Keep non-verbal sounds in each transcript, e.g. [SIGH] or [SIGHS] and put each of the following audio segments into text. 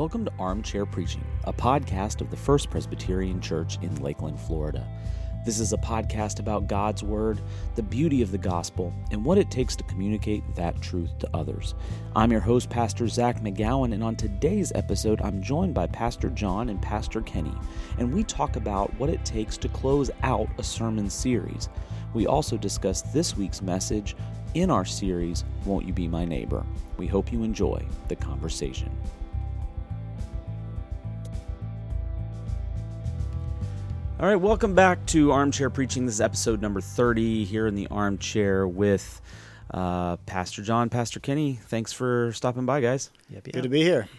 Welcome to Armchair Preaching, a podcast of the First Presbyterian Church in Lakeland, Florida. This is a podcast about God's Word, the beauty of the gospel, and what it takes to communicate that truth to others. I'm your host, Pastor Zach McGowan, and on today's episode, I'm joined by Pastor John and Pastor Kenny, and we talk about what it takes to close out a sermon series. We also discuss this week's message in our series, Won't You Be My Neighbor? We hope you enjoy the conversation. All right, welcome back to Armchair Preaching. This is episode number 30 here in the armchair with uh, Pastor John, Pastor Kenny. Thanks for stopping by, guys. Yep, yep. Good to be here.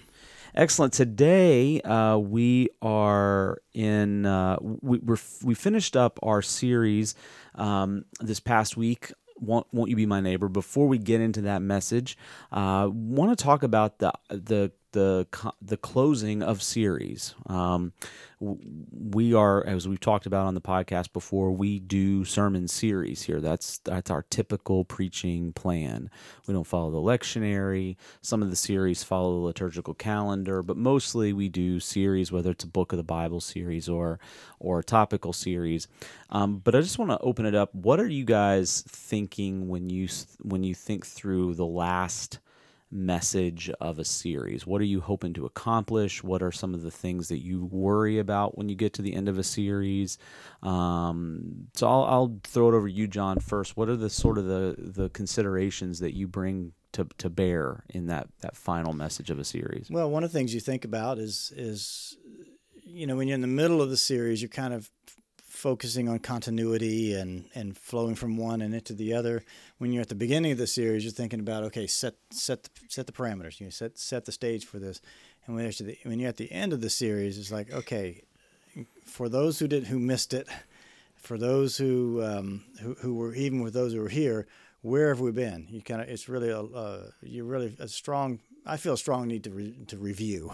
Excellent. Today uh, we are in. Uh, we we're, we finished up our series um, this past week. Won't, won't you be my neighbor? Before we get into that message, uh, want to talk about the the the the closing of series. Um, we are, as we've talked about on the podcast before, we do sermon series here. That's that's our typical preaching plan. We don't follow the lectionary. Some of the series follow the liturgical calendar, but mostly we do series, whether it's a book of the Bible series or or a topical series. Um, but I just want to open it up. What are you guys thinking when you when you think through the last? Message of a series? What are you hoping to accomplish? What are some of the things that you worry about when you get to the end of a series? Um, so I'll, I'll throw it over to you, John, first. What are the sort of the, the considerations that you bring to, to bear in that, that final message of a series? Well, one of the things you think about is is you know when you're in the middle of the series, you're kind of focusing on continuity and, and flowing from one and into the other. When you're at the beginning of the series, you're thinking about okay, set set the, set the parameters. You know, set set the stage for this. And when, the, when you're at the end of the series, it's like okay, for those who did who missed it, for those who um, who, who were even with those who were here, where have we been? You kind of it's really a uh, you really a strong. I feel a strong need to re, to review.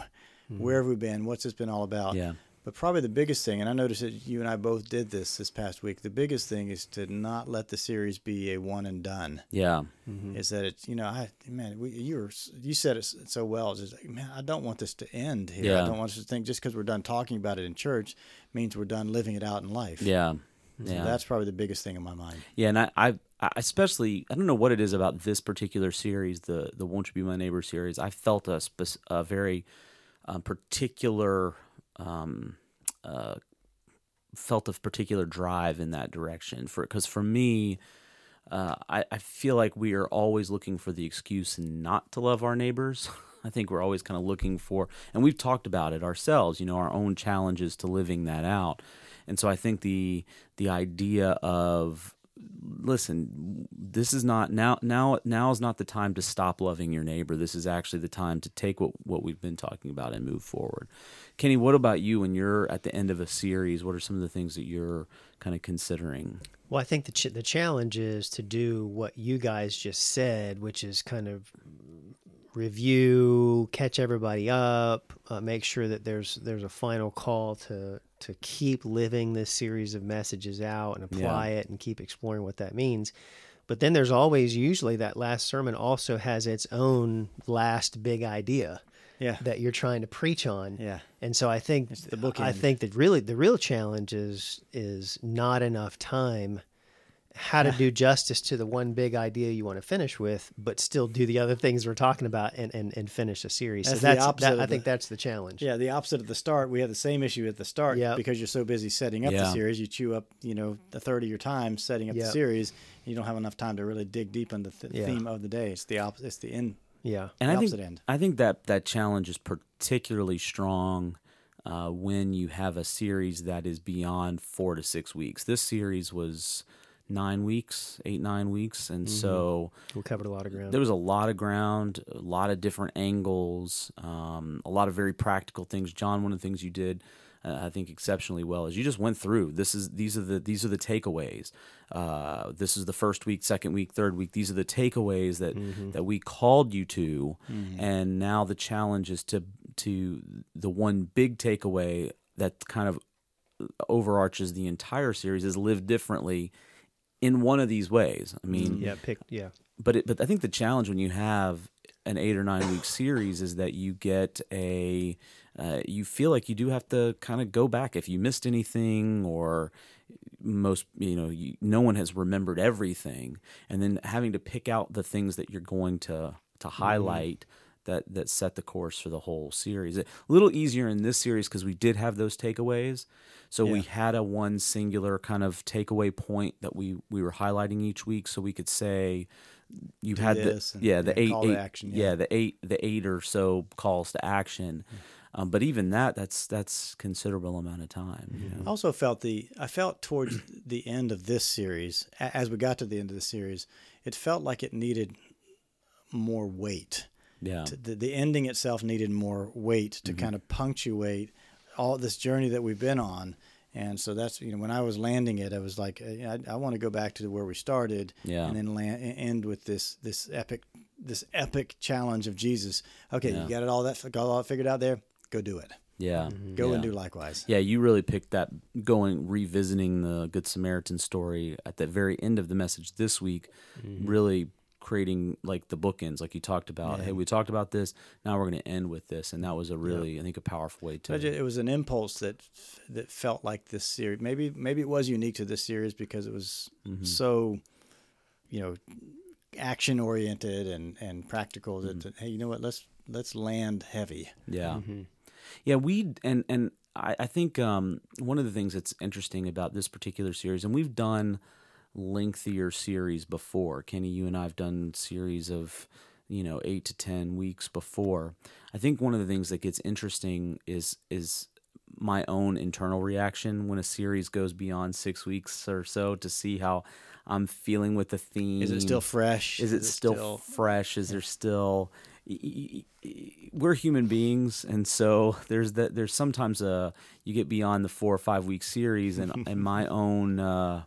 Mm-hmm. Where have we been? What's this been all about? Yeah. But probably the biggest thing, and I noticed that you and I both did this this past week. The biggest thing is to not let the series be a one and done. Yeah, mm-hmm. is that it's you know I man we, you were you said it so well. It's just like, man, I don't want this to end here. Yeah. I don't want us to think just because we're done talking about it in church means we're done living it out in life. Yeah, so yeah. That's probably the biggest thing in my mind. Yeah, and I, I, I especially I don't know what it is about this particular series, the the Won't You Be My Neighbor series. I felt a, a very um, particular. Um, uh, felt a particular drive in that direction for because for me uh, I, I feel like we are always looking for the excuse not to love our neighbors. [LAUGHS] I think we're always kind of looking for and we've talked about it ourselves you know our own challenges to living that out. And so i think the the idea of listen this is not now now now is not the time to stop loving your neighbor. This is actually the time to take what what we've been talking about and move forward. Kenny what about you when you're at the end of a series? What are some of the things that you're kind of considering? Well i think the ch- the challenge is to do what you guys just said which is kind of review catch everybody up uh, make sure that there's there's a final call to to keep living this series of messages out and apply yeah. it and keep exploring what that means. But then there's always usually that last sermon also has its own last big idea yeah. that you're trying to preach on. Yeah. And so I think the book I think that really the real challenge is is not enough time how to do justice to the one big idea you want to finish with, but still do the other things we're talking about and, and, and finish a series. That's so that's, the opposite that, I think the, that's the challenge. Yeah, the opposite of the start. We have the same issue at the start yep. because you're so busy setting up yeah. the series. You chew up, you know, a third of your time setting up yep. the series. you don't have enough time to really dig deep into the th- yeah. theme of the day. It's the opposite. It's the end. Yeah, and I think end. I think that that challenge is particularly strong. Uh, when you have a series that is beyond four to six weeks. This series was nine weeks, eight nine weeks, and mm-hmm. so we covered a lot of ground. There was a lot of ground, a lot of different angles, um, a lot of very practical things. John, one of the things you did. Uh, I think exceptionally well is you just went through. This is these are the these are the takeaways. Uh, this is the first week, second week, third week. These are the takeaways that mm-hmm. that we called you to, mm-hmm. and now the challenge is to to the one big takeaway that kind of overarches the entire series is live differently in one of these ways. I mean, yeah, pick, yeah. But it, but I think the challenge when you have an eight or nine week series is that you get a uh, you feel like you do have to kind of go back if you missed anything or most you know you, no one has remembered everything and then having to pick out the things that you're going to to Mm-hmm. That that set the course for the whole series. A little easier in this series because we did have those takeaways. So we had a one singular kind of takeaway point that we we were highlighting each week. So we could say you Do had this the and- yeah the yeah, eight, eight- action, yeah. yeah. the eight the eight or so calls to action. Um, but even that that's that's considerable amount of time you I also felt the I felt towards [COUGHS] the end of this series, as we got to the end of the series, it felt like it needed more weight. Yeah To- The, the ending itself needed more weight to Mm-hmm. kind of punctuate all this journey that we've been on. And so that's you know when I was landing it, I was like, uh, I, I want to go back to where we started, Yeah. and then land, end with this this epic this epic challenge of Jesus. Okay, Yeah. you got it all that got all figured out there. Go do it. yeah Go yeah. and do likewise. Yeah, you really picked that going revisiting the Good Samaritan story at the very end of the message this week, really creating like the bookends, like you talked about. Hey, we talked about this. Now we're going to end with this, and that was a really, I think, a powerful way to. It was an impulse that that felt like this series. Maybe maybe it was unique to this series because it was Mm-hmm. so, you know, action oriented and and practical. That, Mm-hmm. hey, you know what? Let's let's land heavy. Yeah, yeah. We and and I, I think um, one of the things that's interesting about this particular series, and we've done lengthier series before. Kenny, you and I have done series of you know eight to ten weeks before. I think one of the things that gets interesting is is my own internal reaction when a series goes beyond six weeks or so to see how I'm feeling with the theme. Is it still fresh? Is it still, fresh? Is there still? We're human beings, and so there's that. There's sometimes a you get beyond the four or five week series, and and my [LAUGHS] own. Uh,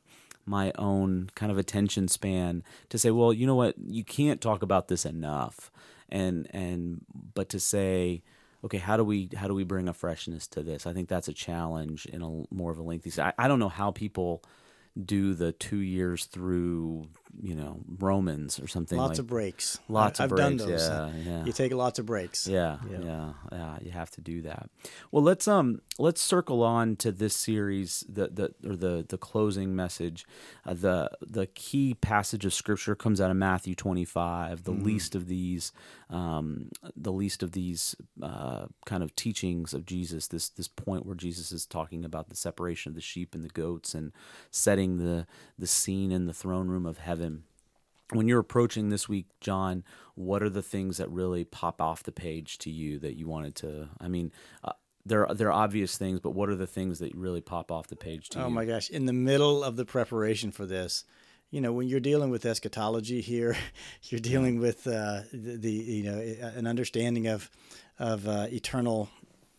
my own kind of attention span to say, well, you know what, you can't talk about this enough, and and but to say, okay, how do we how do we bring a freshness to this? I think that's a challenge in a more of a lengthy. I, I don't know how people do the two years through, you know, Romans or something. lots like, of breaks. Lots I, of I've breaks. done those. Yeah, yeah. You take lots of breaks. Yeah, yeah, yeah, You have to do that. Well, let's um let's circle on to this series, the the or the the closing message. Uh, the the key passage of scripture comes out of Matthew twenty five. The least of these, um, the least of these uh, kind of teachings of Jesus. This this point where Jesus is talking about the separation of the sheep and the goats and setting the the scene in the throne room of heaven when you're approaching this week, John, what are the things that really pop off the page to you that you wanted to? I mean, uh, there are, there are obvious things, but what are the things that really pop off the page to Oh you? Oh my gosh! In the middle of the preparation for this, you know, when you're dealing with eschatology here, [LAUGHS] you're dealing with uh, the, the you know an understanding of of uh, eternal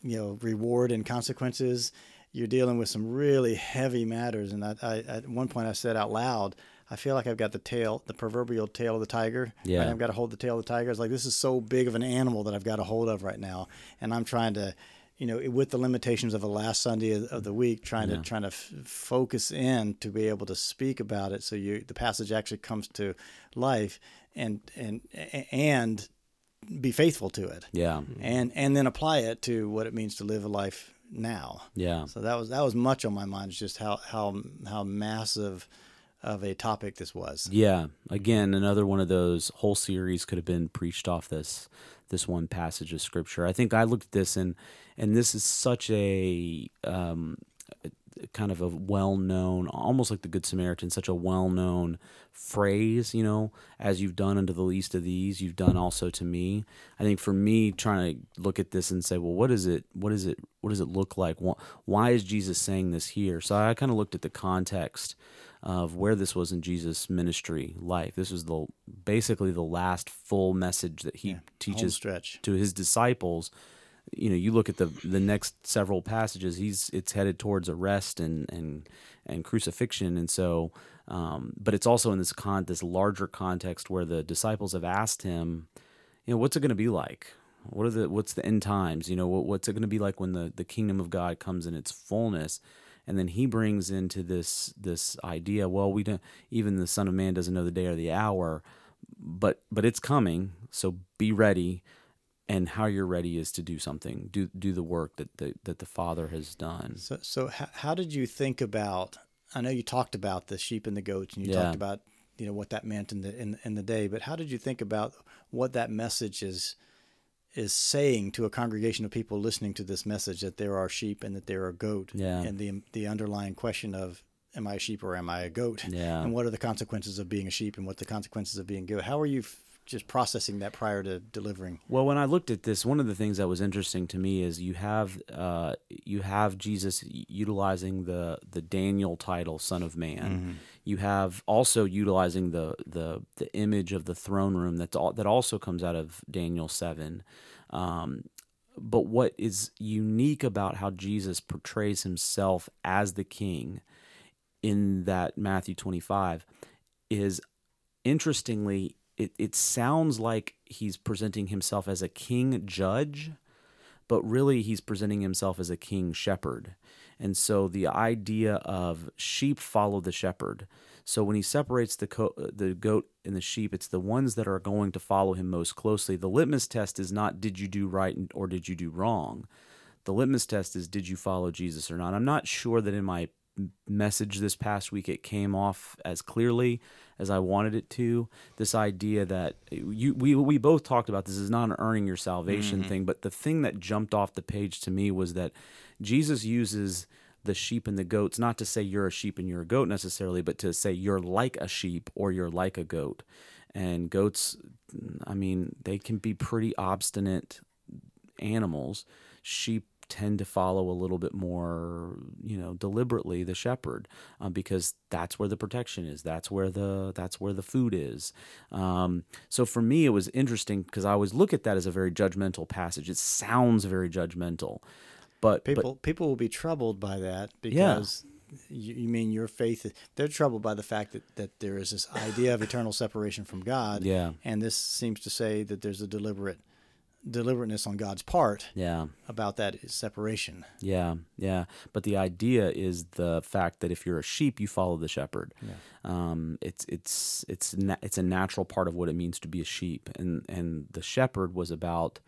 you know reward and consequences. You're dealing with some really heavy matters, and I, I, at one point I said out loud, I feel like I've got the tail, the proverbial tail of the tiger. Yeah. right? I've got to hold the tail of the tiger. It's like this is so big of an animal that I've got a hold of right now, and I'm trying to, you know, with the limitations of the last Sunday of, the week, trying to trying to f- focus in to be able to speak about it, so you the passage actually comes to life, and and and be faithful to it, yeah, and and then apply it to what it means to live a life now. yeah, So that was that was much on my mind, is just how how how massive of a topic this was. yeah. Again, another one of those whole series could have been preached off this this one passage of scripture. I think I looked at this and and this is such a um, kind of a well-known almost like the good samaritan such a well-known phrase you know as you've done unto the least of these you've done also to me i think for me trying to look at this and say well what is it what is it what does it look like why is jesus saying this here so i kind of looked at the context of where this was in jesus ministry life. This was the basically the last full message that he Home teaches to his disciples. You know you look at the the next several passages he's it's headed towards arrest and and and crucifixion. And so um, but it's also in this con this larger context where the disciples have asked him you know what's it going to be like? What are the what's the end times? You know what, what's it going to be like when the the kingdom of god comes in its fullness and then he brings into this this idea well we don't even the son of man doesn't know the day or the hour but but it's coming. So be ready, and how you're ready is to do something. Do do the work that the, that the Father has done. So so how, how did you think about? I know you talked about the sheep and the goats, and you Yeah. talked about you know what that meant in the in, in the day. But how did you think about what that message is is saying to a congregation of people listening to this message that there are sheep and that there are goat, Yeah. and the the underlying question of am I a sheep or am I a goat? Yeah. And what are the consequences of being a sheep and what the consequences of being a goat? How are you just processing that prior to delivering? Well, when I looked at this, one of the things that was interesting to me is you have uh, you have Jesus utilizing the the Daniel title, Son of Man. You have also utilizing the the the image of the throne room that's all, that also comes out of Daniel seven. Um, but what is unique about how Jesus portrays himself as the King in that Matthew twenty five is interestingly, it, it sounds like he's presenting himself as a king judge, but really he's presenting himself as a king shepherd. And so the idea of sheep follow the shepherd. So when he separates the co- the goat and the sheep, it's the ones that are going to follow him most closely. The litmus test is not did you do right or did you do wrong. The litmus test is did you follow Jesus or not. I'm not sure that in my message this past week it came off as clearly as I wanted it to. This idea that you we we both talked about this is not an earning your salvation mm-hmm. thing, but the thing that jumped off the page to me was that Jesus uses the sheep and the goats not to say you're a sheep and you're a goat necessarily, but to say you're like a sheep or you're like a goat. And goats, I mean, they can be pretty obstinate animals. Sheep tend to follow a little bit more, you know, deliberately the shepherd, uh, because that's where the protection is. That's where the that's where the food is. Um, so for me, it was interesting because I always look at that as a very judgmental passage. It sounds very judgmental, but but- People people will be troubled by that because you, you mean your faith. They're troubled by the fact that, that there is this idea of eternal separation from God. [SIGHS] Yeah. and this seems to say that there's a deliberate deliberateness on God's part yeah. about that separation. Yeah, yeah. But the idea is the fact that if you're a sheep, you follow the shepherd. Um, it's it's it's na- it's a natural part of what it means to be a sheep, and and the shepherd was about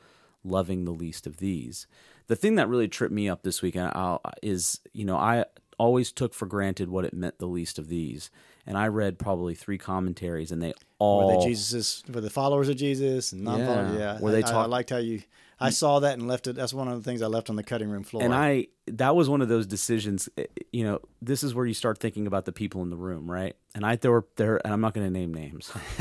loving the least of these. The thing that really tripped me up this weekend I'll, is you know I always took for granted what it meant the least of these, and I read probably three commentaries, and they all Were they Jesus? Were the followers of Jesus and non-followers? Yeah. Yeah. Were they I- I, liked how you. I saw that and left it. That's one of the things I left on the cutting room floor. and I that was one of those decisions. eh, You know, this is where you start thinking about the people in the room, right? And I there were there, and I'm not going to name names, [LAUGHS]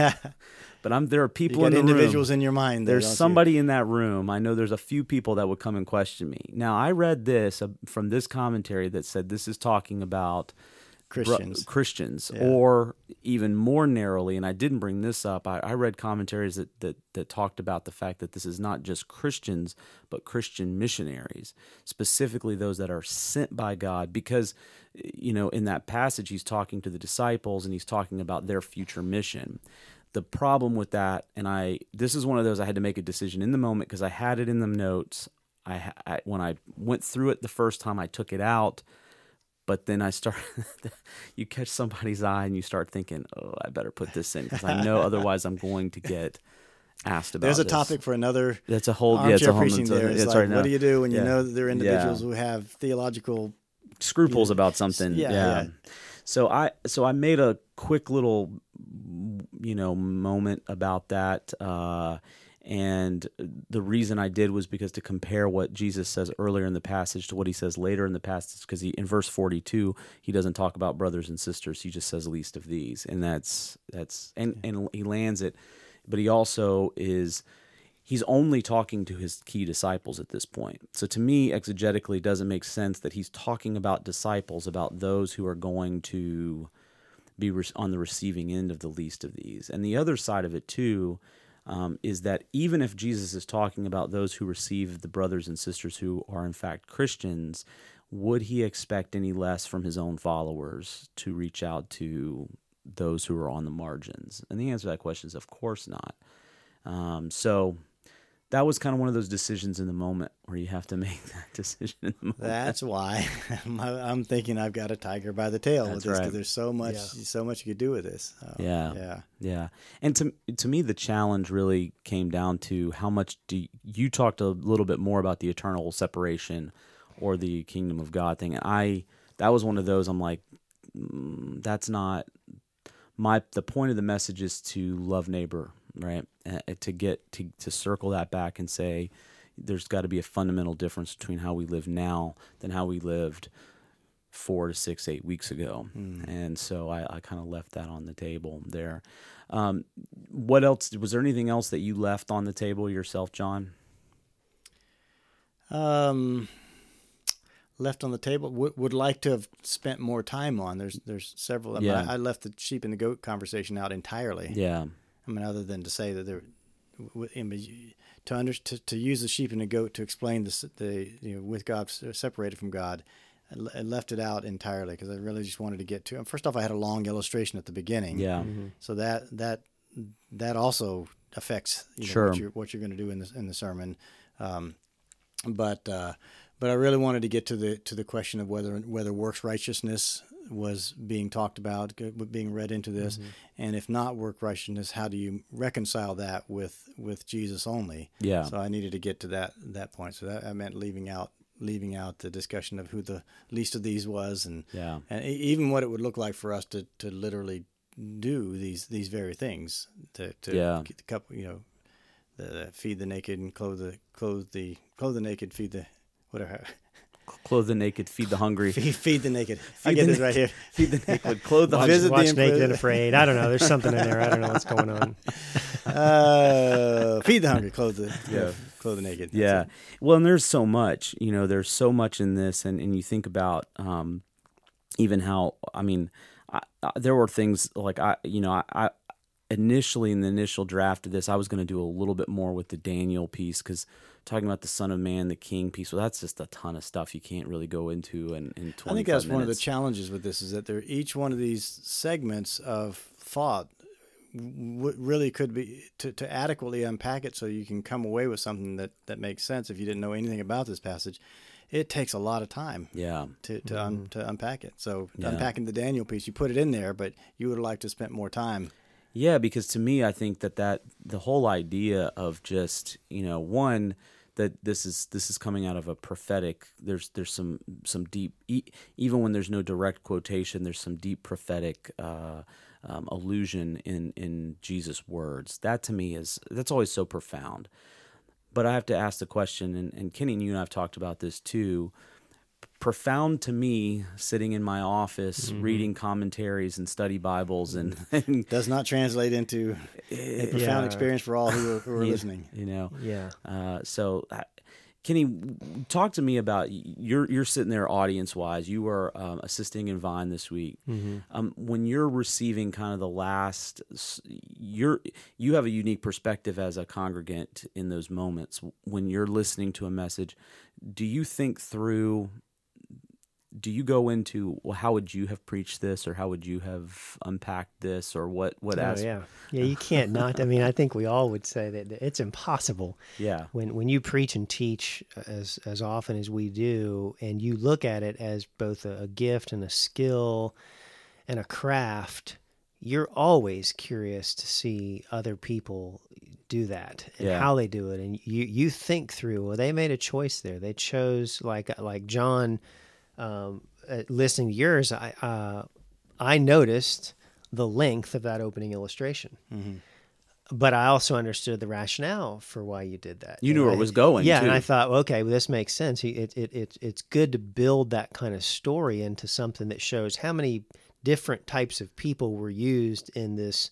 but I'm there are people in the individuals room. in your mind. there, There's don't you? somebody in that room. I know there's a few people that would come and question me. Now I read this uh, from this commentary that said this is talking about Christians. Christians, Yeah. or even more narrowly, and I didn't bring this up. I, I read commentaries that, that that talked about the fact that this is not just Christians, but Christian missionaries, specifically those that are sent by God. Because, you know, in that passage, he's talking to the disciples and he's talking about their future mission. The problem with that, and I, this is one of those I had to make a decision in the moment because I had it in the notes. I, I when I went through it the first time, I took it out but then I start, [LAUGHS] you catch somebody's eye and you start thinking, oh, I better put this in because I know [LAUGHS] otherwise I'm going to get asked about. It. There's a this. topic for another That's a whole. Yeah, it's a whole. It's, there. It's like, right now. what do you do when you know that there are Yeah. individuals who have theological scruples about something. Yeah, Yeah, yeah. So I so I made a quick little you know moment about that. Uh, and the reason I did was because to compare what Jesus says earlier in the passage to what he says later in the passage, because he in verse forty two he doesn't talk about brothers and sisters. He just says least of these, and that's that's and and he lands it, but he also is he's only talking to his key disciples at this point. So to me, exegetically, it doesn't make sense that he's talking about disciples, about those who are going to be on the receiving end of the least of these. And the other side of it too um, is that even if Jesus is talking about those who receive the brothers and sisters who are in fact Christians, would he expect any less from his own followers to reach out to those who are on the margins? And the answer to that question is, of course not. Um, so that was kind of one of those decisions in the moment where you have to [LAUGHS] make that decision in the moment. That's why [LAUGHS] I'm thinking I've got a tiger by the tail That's with this because right. there's so much, Yeah. so much you could do with this. So, Yeah. yeah. Yeah, and to to me, the challenge really came down to how much do you, you talked a little bit more about the eternal separation or the kingdom of God thing. And I that was one of those. I'm like, mm, that's not my. The point of the message is to love neighbor, right? Uh, to get to to circle that back and say, there's got to be a fundamental difference between how we live now than how we lived four to six, eight weeks ago. And so I, I kind of left that on the table there. Um, what else? Was there anything else that you left on the table yourself, John? Um, left on the table. Would, would like to have spent more time on. There's there's several. Yeah. I, I left the sheep and the goat conversation out entirely. Yeah. I mean, other than to say that there, w- I mean, to under to, to use the sheep and the goat to explain the the you know with God separated from God, I left it out entirely because I really just wanted to get to. First off, I had a long illustration at the beginning. Yeah. So that that that also affects you know, Sure. what you're what you're going to do in the in the sermon. Um, but uh, but I really wanted to get to the to the question of whether whether works righteousness was being talked about, being read into this, mm-hmm. and if not work righteousness, how do you reconcile that with with Jesus only? Yeah. So I needed to get to that that point. So that I meant leaving out leaving out the discussion of who the least of these was, and Yeah. and even what it would look like for us to, to literally do these these very things to to Yeah. get the couple you know the feed the naked and clothe the clothe the clothe the naked feed the whatever [LAUGHS] Clothe the naked, feed the hungry. [LAUGHS] feed, feed the naked [LAUGHS] I get the this right here Feed the naked, clothe the Watch, [LAUGHS] hungry. Visit the watch impro- Naked and Afraid. I don't know. There's something in there. I don't know what's going on. uh, feed the hungry clothe the Yeah. clothe the naked That's Yeah. it. Well, and there's so much, you know, there's so much in this. And, and you think about um, even how, I mean, I, I, there were things like I, you know, I, I initially in the initial draft of this, I was going to do a little bit more with the Daniel piece because talking about the Son of Man, the King piece, well, that's just a ton of stuff you can't really go into in, in 25 I think that's one of the challenges with this is that there each one of these segments of thought w- really could be to, to adequately unpack it so you can come away with something that, that makes sense if you didn't know anything about this passage. It takes a lot of time yeah. to to, un, mm-hmm. to unpack it. So Yeah. unpacking the Daniel piece, you put it in there, but you would have liked to spend more time. Yeah, because to me, I think that that the whole idea of just you know one that this is this is coming out of a prophetic. There's there's some some deep even when there's no direct quotation. There's some deep prophetic uh, um, allusion in in Jesus' words. That to me is that's always so profound. But I have to ask the question, and, and Kenny and you and I've talked about this too profound to me sitting in my office Mm-hmm. reading commentaries and study bibles and, [LAUGHS] and Does not translate into a profound Yeah. experience for all who are, who are [LAUGHS] Yeah, listening. You know, Yeah. uh, so uh, Kenny, talk to me about you're you're sitting there audience wise. You are um, assisting in Vine this week. Um, when you're receiving kind of the last, you're you have a unique perspective as a congregant in those moments when you're listening to a message. Do you think through? Do you go into well, how would you have preached this, or how would you have unpacked this, or what? What Oh, as? yeah. Yeah, you can't not. I mean, I think we all would say that it's impossible yeah, when when you preach and teach uh, as as often as we do, and you look at it as both a, a gift and a skill and a craft. You're always curious to see other people do that and Yeah. how they do it, and you you think through. Well, they made a choice there. They chose like like John. Um, listening to yours, I uh, I noticed the length of that opening illustration but I also understood the rationale for why you did that. You knew And where it was going, Yeah, too. and I thought, well, okay, well, this makes sense. It, it, it, it's good to build that kind of story into something that shows how many different types of people were used in this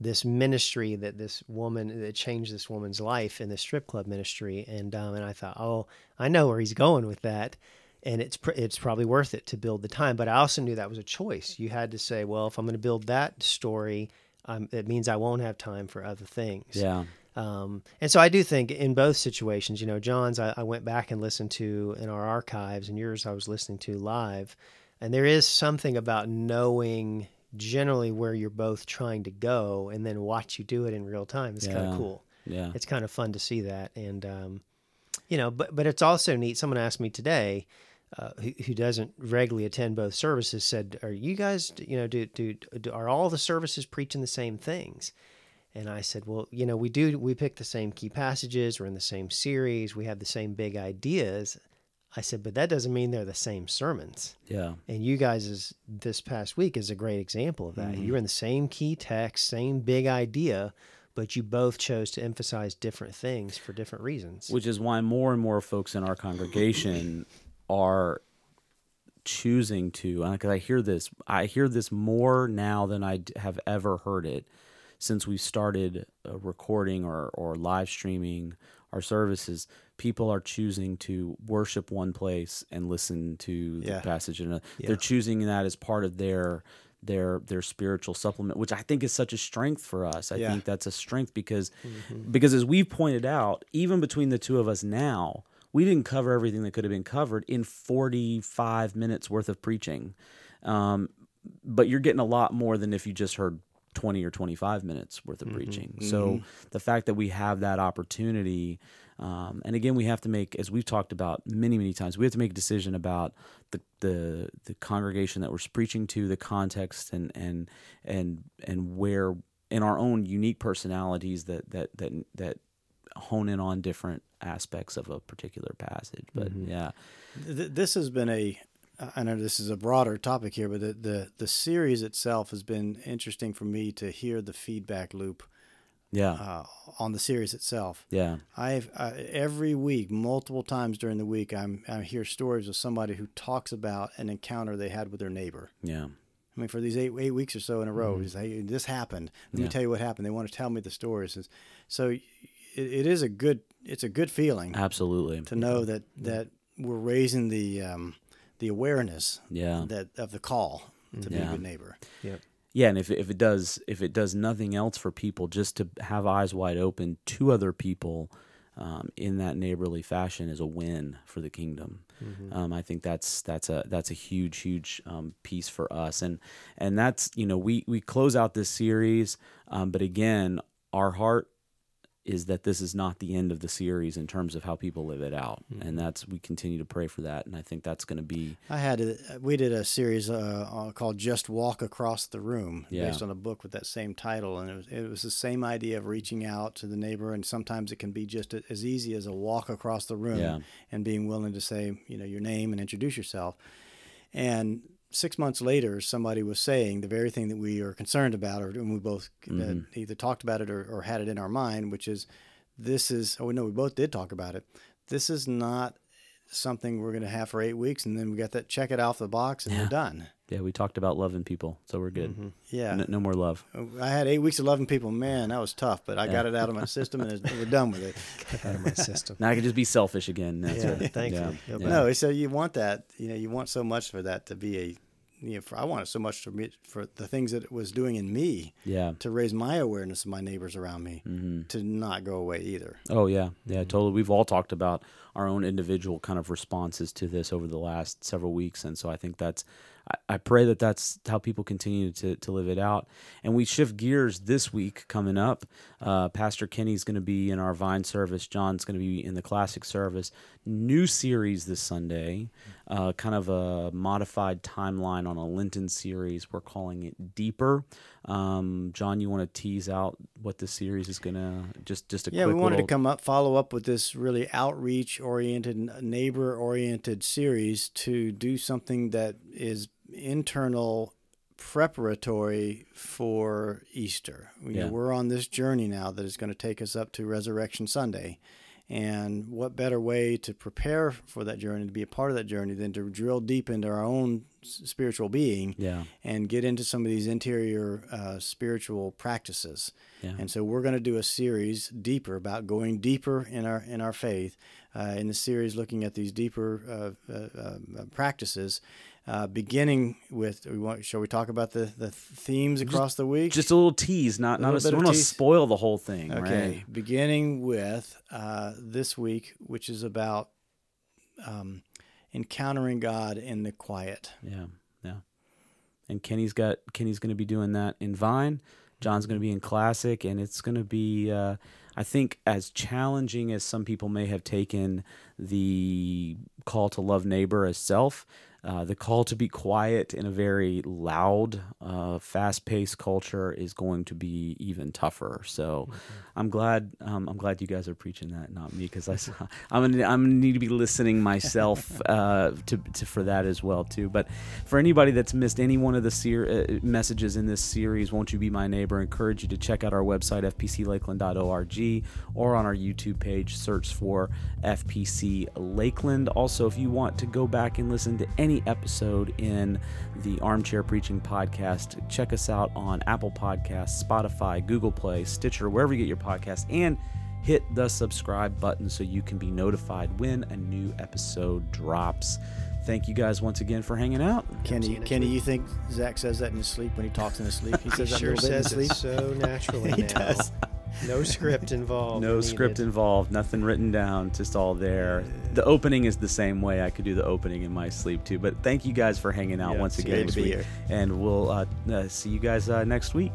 this ministry that this woman that changed this woman's life in the strip club ministry. And um, and I thought, oh, I know where he's going with that. And it's pr- it's probably worth it to build the time, but I also knew that was a choice. You had to say, well, if I'm going to build that story, um, it means I won't have time for other things. yeah, Um, and so I do think in both situations, you know, John's I, I went back and listened to in our archives, and yours I was listening to live. And there is something about knowing generally where you're both trying to go and then watch you do it in real time. It's kind of cool. Yeah. it's kind of fun to see that, and um, you know, but but it's also neat. Someone asked me today. Uh, who, who doesn't regularly attend both services said, "Are you guys, you know, do, do, do are all the services preaching the same things?" And I said, "Well, you know, we do. We pick the same key passages. We're in the same series. We have the same big ideas." I said, "But that doesn't mean they're the same sermons." Yeah. And you guys is this past week is a great example of that. You're in the same key text, same big idea, but you both chose to emphasize different things for different reasons. Which is why more and more folks in our congregation are choosing to, because I hear this, I hear this more now than i have ever heard it since we started uh, recording or, or live streaming our services. People are choosing to worship one place and listen to the Yeah. passage and another. They're choosing that as part of their their their spiritual supplement, which I think is such a strength for us. I Yeah. think that's a strength because because as we've pointed out, even between the two of us now, we didn't cover everything that could have been covered in 45 minutes worth of preaching. Um, but you're getting a lot more than if you just heard 20 or 25 minutes worth of preaching. So the fact that we have that opportunity, um, and again, we have to make, as we've talked about many, many times, we have to make a decision about the the, the congregation that we're preaching to, the context, and and and and where in our own unique personalities that that that that hone in on different aspects of a particular passage. But yeah, this has been a I know this is a broader topic here, but the, the the series itself has been interesting for me to hear the feedback loop yeah, uh, on the series itself. yeah, I've uh, every week, multiple times during the week, I'm I hear stories of somebody who talks about an encounter they had with their neighbor. yeah, I mean, for these eight eight weeks or so in a row, he's hey, this happened. Let me tell you what happened. They want to tell me the stories. So it, it is a good it's a good feeling absolutely. to know that that we're raising the um, the awareness Yeah. that of the call to be a good neighbor. Yep. Yeah, and if if it does if it does nothing else for people, just to have eyes wide open to other people um, in that neighborly fashion is a win for the kingdom. Um, I think that's that's a that's a huge huge um, piece for us, and and that's you know we we close out this series, um, but again, our heart is that this is not the end of the series in terms of how people live it out, and that's we continue to pray for that, and I think that's going to be I had a, we did a series uh, uh, called "Just Walk Across the Room" Yeah. based on a book with that same title, and it was, it was the same idea of reaching out to the neighbor, and sometimes it can be just as easy as a walk across the room Yeah. and being willing to say, you know, your name and introduce yourself. And six months later, somebody was saying the very thing that we are concerned about, or and we both uh, either talked about it or, or had it in our mind, which is this is. Oh no, we both did talk about it. This is not something we're going to have for eight weeks, and then we got that check it off the box, and we're done. Yeah. We talked about loving people, so we're good. Mm-hmm. Yeah, No, no more love. I had eight weeks of loving people. Man, that was tough, but I got it out of my system, and we're done with it. Out of my system. Now I can just be selfish again. That's Yeah, it. thankfully. Yeah. Yeah, Yeah. No, so you want that. You know, you want so much for that to be a. You know, for, I want it so much for me for the things that it was doing in me Yeah. to raise my awareness of my neighbors around me mm-hmm. to not go away either. Oh yeah, yeah, mm-hmm. totally. We've all talked about our own individual kind of responses to this over the last several weeks, and so I think that's. I, pray that that's how people continue to to live it out. And we shift gears this week coming up. Uh, Pastor Kenny's going to be in our Vine service. John's going to be in the Classic service. New series this Sunday, uh, kind of a modified timeline on a Lenten series. We're calling it Deeper. Um, John, you want to tease out what this series is going to just just a Yeah, we wanted little- to come up, follow up with this really outreach oriented, neighbor oriented series to do something that is internal preparatory for Easter. Know, Yeah. we're on this journey now that is going to take us up to Resurrection Sunday. And what better way to prepare for that journey, to be a part of that journey, than to drill deep into our own spiritual being Yeah. and get into some of these interior uh, spiritual practices. Yeah. And so we're going to do a series deeper about going deeper in our in our faith. Uh, in the series, looking at these deeper uh, uh, uh, practices, uh, beginning with. We want, shall we talk about the, the themes across the week? just a little tease, not not a, bit we don't want to spoil the whole thing, Okay, right? beginning with uh, this week, which is about um, encountering God in the quiet. Yeah, yeah. And Kenny's got Kenny's going to be doing that in Vine. John's going to be in Classic, and it's going to be. Uh, I think as challenging as some people may have taken the call to love neighbor as self, uh, the call to be quiet in a very loud, uh, fast-paced culture is going to be even tougher. So, mm-hmm. I'm glad um, I'm glad you guys are preaching that, not me, because I [LAUGHS] I'm gonna, I'm gonna need to be listening myself [LAUGHS] uh, to, to, for that as well too. But for anybody that's missed any one of the ser- uh, messages in this series, won't you be my neighbor? I encourage you to check out our website fpclakeland.org or on our YouTube page, search for FPC Lakeland. Also, if you want to go back and listen to any any episode in the Armchair Preaching Podcast, check us out on Apple Podcasts, Spotify, Google Play, Stitcher, wherever you get your podcast, and hit the subscribe button so you can be notified when a new episode drops. Thank you guys once again for hanging out. Kenny, Kenny, you think Zach says that in his sleep when he talks in his sleep? He says he that sure says it so naturally. [LAUGHS] he now. does. No script involved. No script involved. Nothing written down. Just all there. The opening is the same way. I could do the opening in my sleep too. But thank you guys for hanging out yeah, once again this week, and we'll uh, uh, see you guys uh, next week.